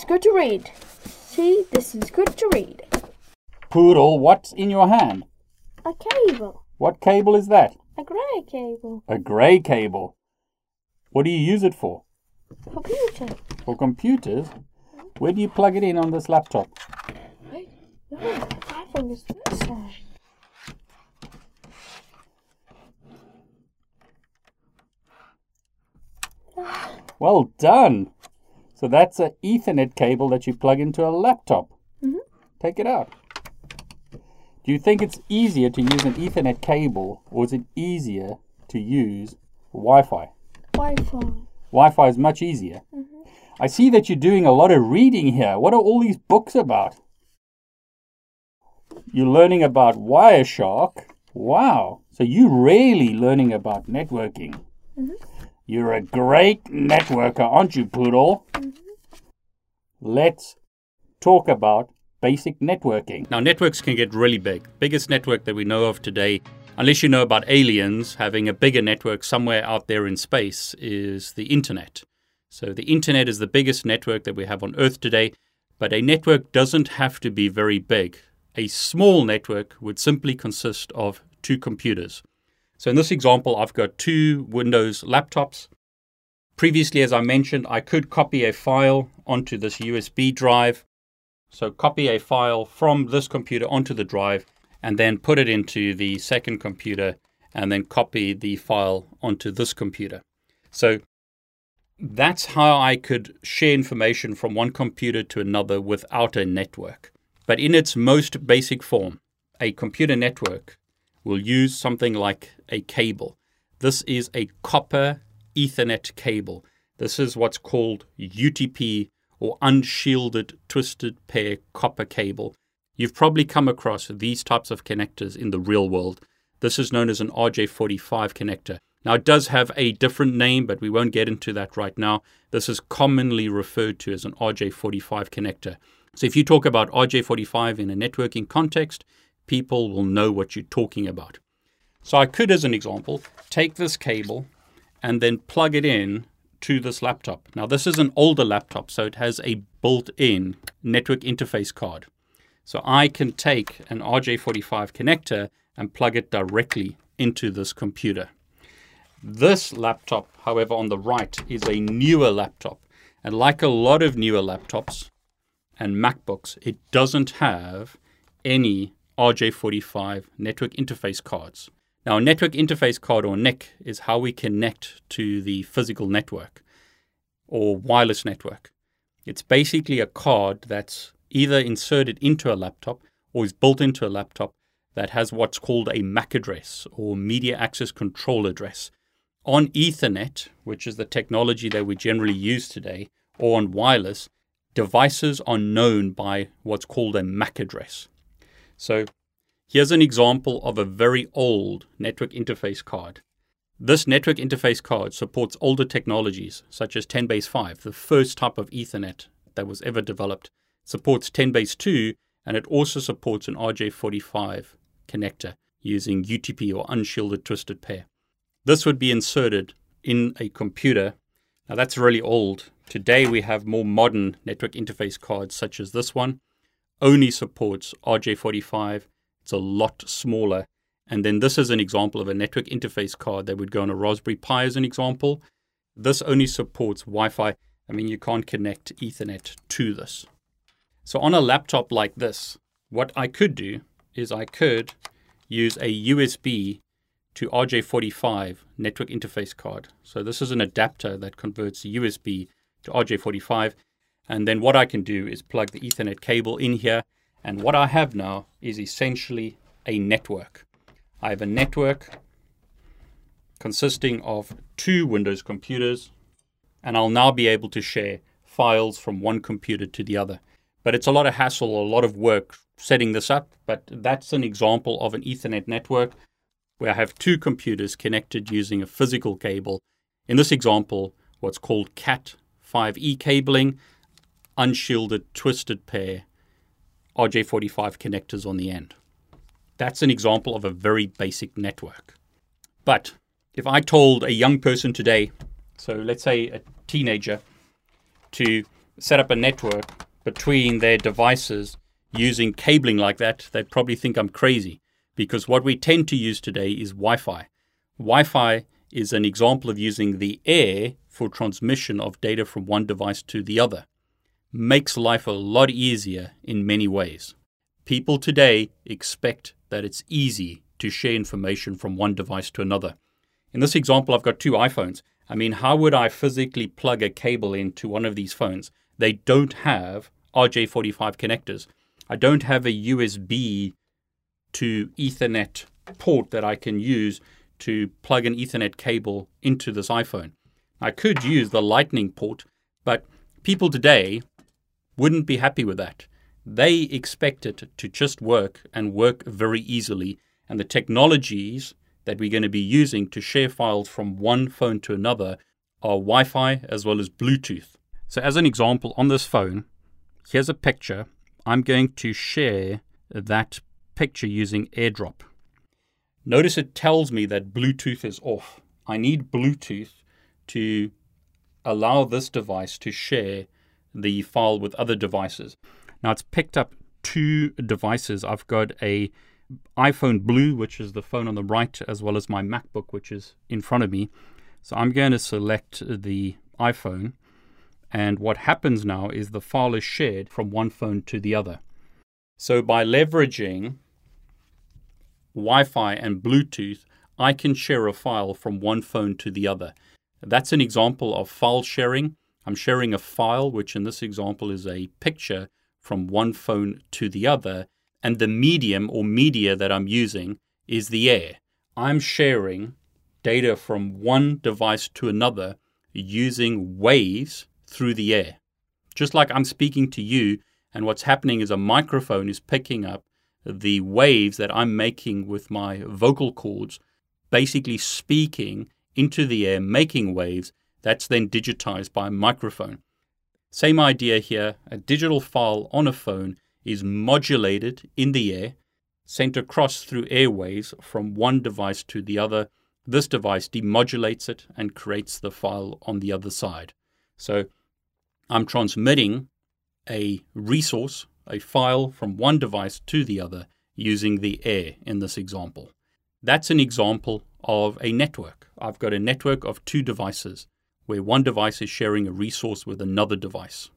It's good to read. See, this is good to read. Poodle, what's in your hand? A cable. What cable is that? A grey cable. A grey cable. What do you use it for? Computer. For computers? Where do you plug it in on this laptop? No, I think it's this side. Well done! So that's an Ethernet cable that you plug into a laptop. Mm-hmm. Take it out. Do you think it's easier to use an Ethernet cable or is it easier to use Wi Fi? Wi-Fi. Wi Fi is much easier. Mm-hmm. I see that you're doing a lot of reading here. What are all these books about? You're learning about Wireshark. Wow. So you're really learning about networking. Mm-hmm. You're a great networker, aren't you, Poodle? Mm-hmm. Let's talk about basic networking. Now, networks can get really big. Biggest network that we know of today, unless you know about aliens, having a bigger network somewhere out there in space is the internet. So, the internet is the biggest network that we have on Earth today, but a network doesn't have to be very big. A small network would simply consist of two computers. So, in this example, I've got two Windows laptops. Previously, as I mentioned, I could copy a file onto this USB drive. So, copy a file from this computer onto the drive and then put it into the second computer and then copy the file onto this computer. So, that's how I could share information from one computer to another without a network. But in its most basic form, a computer network will use something like a cable. This is a copper Ethernet cable. This is what's called UTP or unshielded twisted pair copper cable. You've probably come across these types of connectors in the real world. This is known as an RJ45 connector. Now, it does have a different name, but we won't get into that right now. This is commonly referred to as an RJ45 connector. So, if you talk about RJ45 in a networking context, people will know what you're talking about. So, I could, as an example, take this cable and then plug it in to this laptop. Now, this is an older laptop, so it has a built in network interface card. So, I can take an RJ45 connector and plug it directly into this computer. This laptop, however, on the right is a newer laptop. And like a lot of newer laptops and MacBooks, it doesn't have any RJ45 network interface cards. Now, a network interface card or NIC is how we connect to the physical network or wireless network. It's basically a card that's either inserted into a laptop or is built into a laptop that has what's called a MAC address or media access control address. On Ethernet, which is the technology that we generally use today, or on wireless, devices are known by what's called a MAC address. So here's an example of a very old network interface card. This network interface card supports older technologies such as 10 base 5, the first type of Ethernet that was ever developed. It supports 10 base 2 and it also supports an RJ45 connector using UTP or unshielded twisted pair. This would be inserted in a computer. Now that's really old. Today we have more modern network interface cards such as this one. Only supports RJ45. It's a lot smaller. And then this is an example of a network interface card that would go on a Raspberry Pi as an example. This only supports Wi Fi. I mean, you can't connect Ethernet to this. So on a laptop like this, what I could do is I could use a USB to RJ45 network interface card. So this is an adapter that converts USB to RJ45. And then what I can do is plug the Ethernet cable in here. And what I have now is essentially a network. I have a network consisting of two Windows computers, and I'll now be able to share files from one computer to the other. But it's a lot of hassle, a lot of work setting this up, but that's an example of an Ethernet network where I have two computers connected using a physical cable. In this example, what's called Cat5e cabling, unshielded twisted pair, RJ45 connectors on the end. That's an example of a very basic network. But if I told a young person today, so let's say a teenager, to set up a network between their devices using cabling like that, they'd probably think I'm crazy because what we tend to use today is Wi Fi. Wi Fi is an example of using the air for transmission of data from one device to the other. Makes life a lot easier in many ways. People today expect that it's easy to share information from one device to another. In this example, I've got two iPhones. I mean, how would I physically plug a cable into one of these phones? They don't have RJ45 connectors. I don't have a USB to Ethernet port that I can use to plug an Ethernet cable into this iPhone. I could use the Lightning port, but people today wouldn't be happy with that. They expect it to just work and work very easily. And the technologies that we're going to be using to share files from one phone to another are Wi Fi as well as Bluetooth. So, as an example, on this phone, here's a picture. I'm going to share that picture using AirDrop. Notice it tells me that Bluetooth is off. I need Bluetooth to allow this device to share the file with other devices. Now it's picked up two devices. I've got a iPhone Blue, which is the phone on the right, as well as my MacBook, which is in front of me. So I'm going to select the iPhone. And what happens now is the file is shared from one phone to the other. So by leveraging Wi Fi and Bluetooth, I can share a file from one phone to the other. That's an example of file sharing. I'm sharing a file, which in this example is a picture from one phone to the other, and the medium or media that I'm using is the air. I'm sharing data from one device to another using waves through the air. Just like I'm speaking to you, and what's happening is a microphone is picking up the waves that I'm making with my vocal cords, basically speaking into the air, making waves that's then digitized by a microphone. Same idea here a digital file on a phone is modulated in the air, sent across through airways from one device to the other. This device demodulates it and creates the file on the other side. So I'm transmitting a resource, a file from one device to the other using the air in this example. That's an example of a network. I've got a network of two devices where one device is sharing a resource with another device.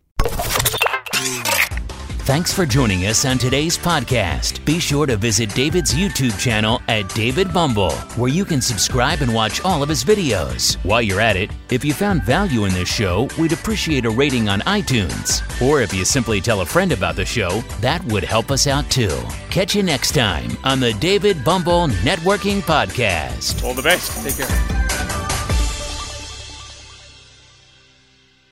Thanks for joining us on today's podcast. Be sure to visit David's YouTube channel at David Bombal, where you can subscribe and watch all of his videos. While you're at it, if you found value in this show, we'd appreciate a rating on iTunes. Or if you simply tell a friend about the show, that would help us out too. Catch you next time on the David Bombal Networking Podcast. All the best. Take care.